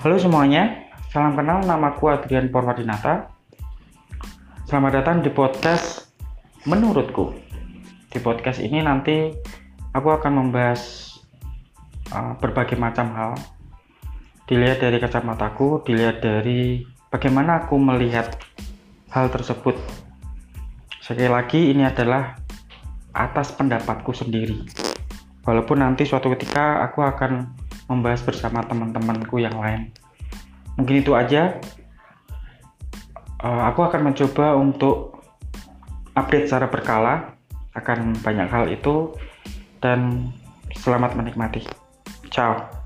Halo semuanya, salam kenal namaku Adrian Porwadinata. Selamat datang di podcast Menurutku. Di podcast ini nanti aku akan membahas uh, berbagai macam hal. Dilihat dari kacamataku, dilihat dari bagaimana aku melihat hal tersebut. Sekali lagi ini adalah atas pendapatku sendiri. Walaupun nanti suatu ketika aku akan membahas bersama teman-temanku yang lain. Mungkin itu aja. Uh, aku akan mencoba untuk update secara berkala akan banyak hal itu dan selamat menikmati. Ciao.